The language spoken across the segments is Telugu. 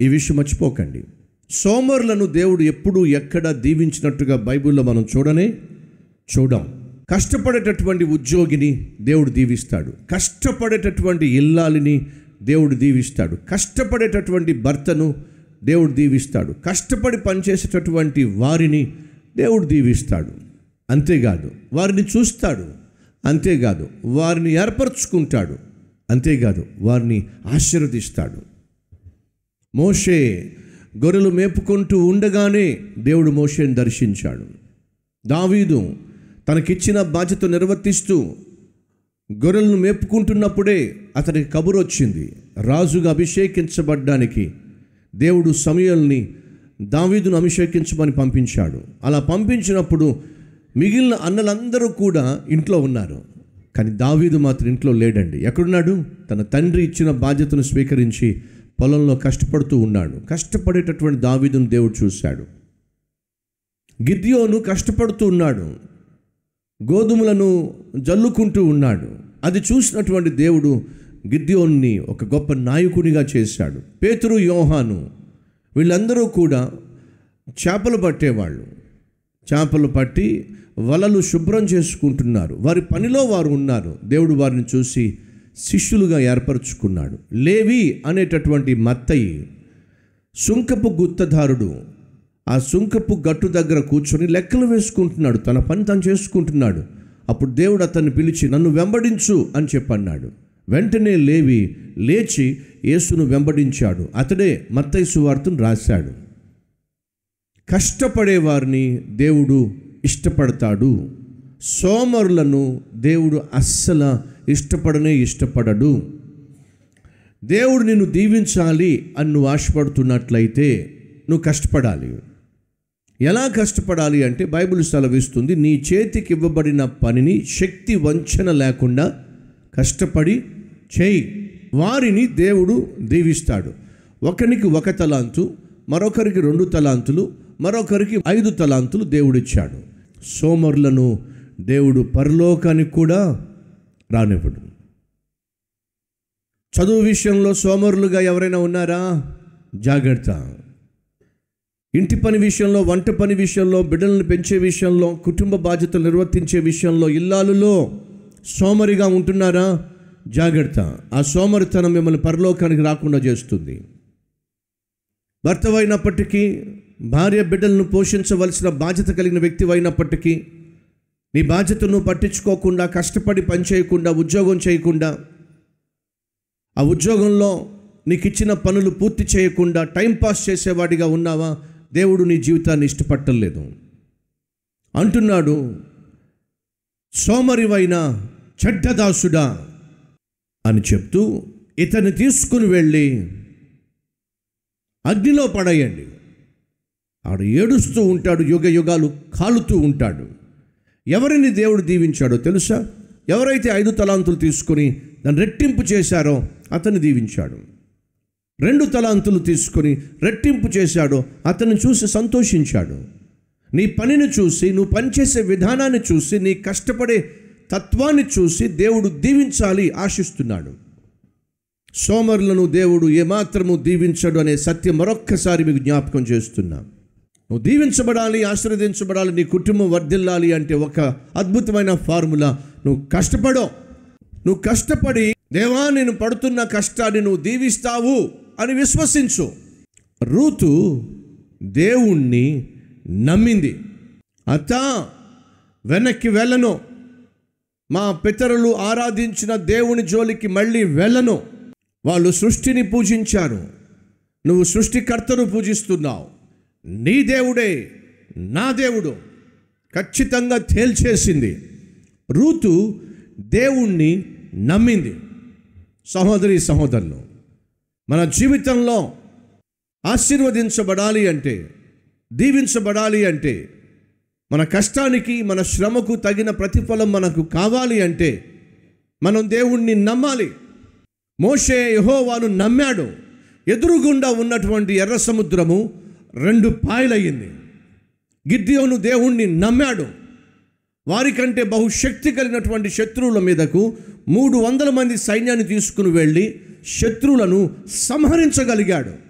ఈ విషయం మర్చిపోకండి. సోమరులను దేవుడు ఎప్పుడూ ఎక్కడ దీవించినట్టుగా బైబిల్లో మనం చూడనే చూడం. కష్టపడేటటువంటి ఉద్యోగిని దేవుడు దీవిస్తాడు. కష్టపడేటటువంటి ఇల్లాలిని దేవుడు దీవిస్తాడు. కష్టపడేటటువంటి భర్తను దేవుడు దీవిస్తాడు. కష్టపడి పనిచేసేటటువంటి వారిని దేవుడు దీవిస్తాడు. అంతేకాదు వారిని చూస్తాడు. అంతేకాదు వారిని ఏర్పరచుకుంటాడు. అంతేకాదు వారిని ఆశీర్వదిస్తాడు. మోషే గొర్రెలు మేపుకుంటూ ఉండగానే దేవుడు మోషేని దర్శించాడు. దావీదు తనకిచ్చిన బాధ్యత నిర్వర్తిస్తూ గొర్రెలను మేపుకుంటున్నప్పుడే అతనికి కబురు వచ్చింది రాజుగా అభిషేకించబడ్డానికి దేవుడు సమయల్ని దావీదును అభిషేకించమని పంపించాడు. అలా పంపించినప్పుడు మిగిలిన అన్నలందరూ కూడా ఇంట్లో ఉన్నారు. కానీ దావీదు మాత్రం ఇంట్లో లేడండి. ఎక్కడున్నాడు? తన తండ్రి ఇచ్చిన బాధ్యతను స్వీకరించి పొలంలో కష్టపడుతూ ఉన్నాడు. కష్టపడేటటువంటి దావీదును దేవుడు చూశాడు. గిద్యోను కష్టపడుతూ ఉన్నాడు. గోధుమలను జల్లుకుంటూ ఉన్నాడు. అది చూసినటువంటి దేవుడు గిద్యోన్ని ఒక గొప్ప నాయకునిగా చేశాడు. పేతురు యోహాను వీళ్ళందరూ కూడా చేపలు పట్టేవాళ్ళు. చేపలు పట్టి వలలు శుభ్రం చేసుకుంటున్నారు. వారి పనిలో వారు ఉన్నారు. దేవుడు వారిని చూసి శిష్యులుగా ఏర్పరచుకున్నాడు. లేవి అనేటటువంటి మత్తయి సుంకపు గుత్తదారుడు ఆ సుంకపు గట్టు దగ్గర కూర్చొని లెక్కలు వేసుకుంటున్నాడు. తన పని తను చేసుకుంటున్నాడు. అప్పుడు దేవుడు అతన్ని పిలిచి నన్ను వెంబడించు అని చెప్పన్నాడు. వెంటనే లేవి లేచి యేసును వెంబడించాడు. అతడే మత్తయి సువార్తను రాశాడు. కష్టపడే వారిని దేవుడు ఇష్టపడతాడు. సోమరులను దేవుడు అస్సలు ఇష్టపడనే ఇష్టపడడు. దేవుడు నిన్ను దీవించాలి అని నువ్వు ఆశపడుతున్నట్లయితే నువ్వు కష్టపడాలి. ఎలా కష్టపడాలి అంటే బైబిల్ సెలవిస్తుంది నీ చేతికి ఇవ్వబడిన పనిని శక్తి వంచన లేకుండా కష్టపడి చేయి. వారిని దేవుడు దీవిస్తాడు. ఒకరికి ఒక తలాంతు మరొకరికి రెండు తలాంతులు మరొకరికి ఐదు తలాంతులు దేవుడిచ్చాడు. సోమరులను దేవుడు పరలోకానికి కూడా రానివ్వడు. చదువు విషయంలో సోమరులుగా ఎవరైనా ఉన్నారా? జాగ్రత్త. ఇంటి పని విషయంలో వంట పని విషయంలో బిడ్డలను పెంచే విషయంలో కుటుంబ బాధ్యతలు నిర్వర్తించే విషయంలో ఇల్లాలులో సోమరిగా ఉంటున్నారా? జాగ్రత్త. ఆ సోమరితనం మిమ్మల్ని పరలోకానికి రాకుండా చేస్తుంది. భర్తవైనప్పటికీ భార్య బిడ్డలను పోషించవలసిన బాధ్యత కలిగిన వ్యక్తి అయినప్పటికీ నీ బాధ్యతను పట్టించుకోకుండా కష్టపడి పని చేయకుండా ఉద్యోగం చేయకుండా ఆ ఉద్యోగంలో నీకు ఇచ్చిన పనులు పూర్తి చేయకుండా టైంపాస్ చేసేవాడిగా ఉన్నావా? దేవుడు నీ జీవితాన్ని ఇష్టపట్టలేదు అంటున్నాడు సోమరివైన చెడ్డదాసుడా అని చెప్తూ ఇతన్ని తీసుకుని వెళ్ళి అగ్నిలో పడేయండి. ఆడు ఏడుస్తూ ఉంటాడు యుగ యుగాలు కాలుతూ ఉంటాడు. ఎవరిని దేవుడు దీవించాడో తెలుసా? ఎవరైతే ఐదు తలాంతులు తీసుకొని దాన్ని రెట్టింపు చేశారో అతన్ని దీవించాడు. రెండు తలాంతులు తీసుకొని రెట్టింపు చేశాడో అతన్ని చూసి సంతోషించాడు. నీ పనిని చూసి నువ్వు పనిచేసే విధానాన్ని చూసి నీ కష్టపడే తత్వాన్ని చూసి దేవుడు దీవించాలి ఆశిస్తున్నాడు. సోమరులను దేవుడు ఏమాత్రము దీవించడు అనే సత్యం మరొక్కసారి మీకు జ్ఞాపకం చేస్తున్నాను నువ్వు దీవించబడాలి ఆశీర్వదించబడాలి నీ కుటుంబం వర్ధిల్లాలి అంటే ఒక అద్భుతమైన ఫార్ములా. నువ్వు కష్టపడో నువ్వు కష్టపడి దేవా నేను పడుతున్న కష్టాన్ని నువ్వు దీవిస్తావు అని విశ్వసించు. రూతు దేవుణ్ణి నమ్మింది. అత్త వెనక్కి వెళ్ళను. మా పితరులు ఆరాధించిన దేవుని జోలికి మళ్ళీ వెళ్ళను. వాళ్ళు సృష్టిని పూజించారు. నువ్వు సృష్టికర్తను పూజిస్తున్నావు. నీ దేవుడే నా దేవుడు. ఖచ్చితంగా తేల్చేసింది. రూతు దేవుణ్ణి నమ్మింది. సహోదరి సహోదరులు మన జీవితంలో ఆశీర్వదించబడాలి అంటే దీవించబడాలి అంటే మన కష్టానికి మన శ్రమకు తగిన ప్రతిఫలం మనకు కావాలి అంటే మనం దేవుణ్ణి నమ్మాలి. మోషే యహోవాను నమ్మాడు. ఎదురుగుండా ఉన్నటువంటి ఎర్ర సముద్రము రెండు పాయలయ్యింది. గిడ్డియోను దేవుణ్ణి నమ్మాడు. వారికంటే బహుశక్తి కలిగినటువంటి శత్రువుల మీదకు మూడు వందల మంది సైన్యాన్ని తీసుకుని వెళ్ళి శత్రువులను సంహరించగలిగాడు.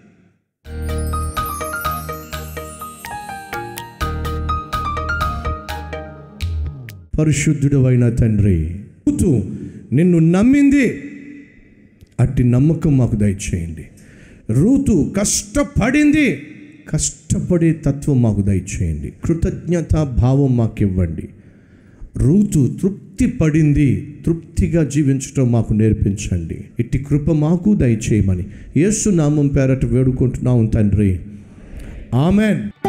పరిశుద్ధుడు అయిన తండ్రి నిన్ను నమ్మింది. అట్టి నమ్మకం మాకు దయచేయండి. రూతు కష్టపడింది. కష్టపడే తత్వం మాకు దయచేయండి. కృతజ్ఞత భావం మాకు ఇవ్వండి రూతు తృప్తి పడింది తృప్తిగా జీవించడం మాకు నేర్పించండి. ఇట్టి కృప మాకు దయచేయమని యేసు నామం పేరట వేడుకుంటున్నాం తండ్రి. ఆమెన్.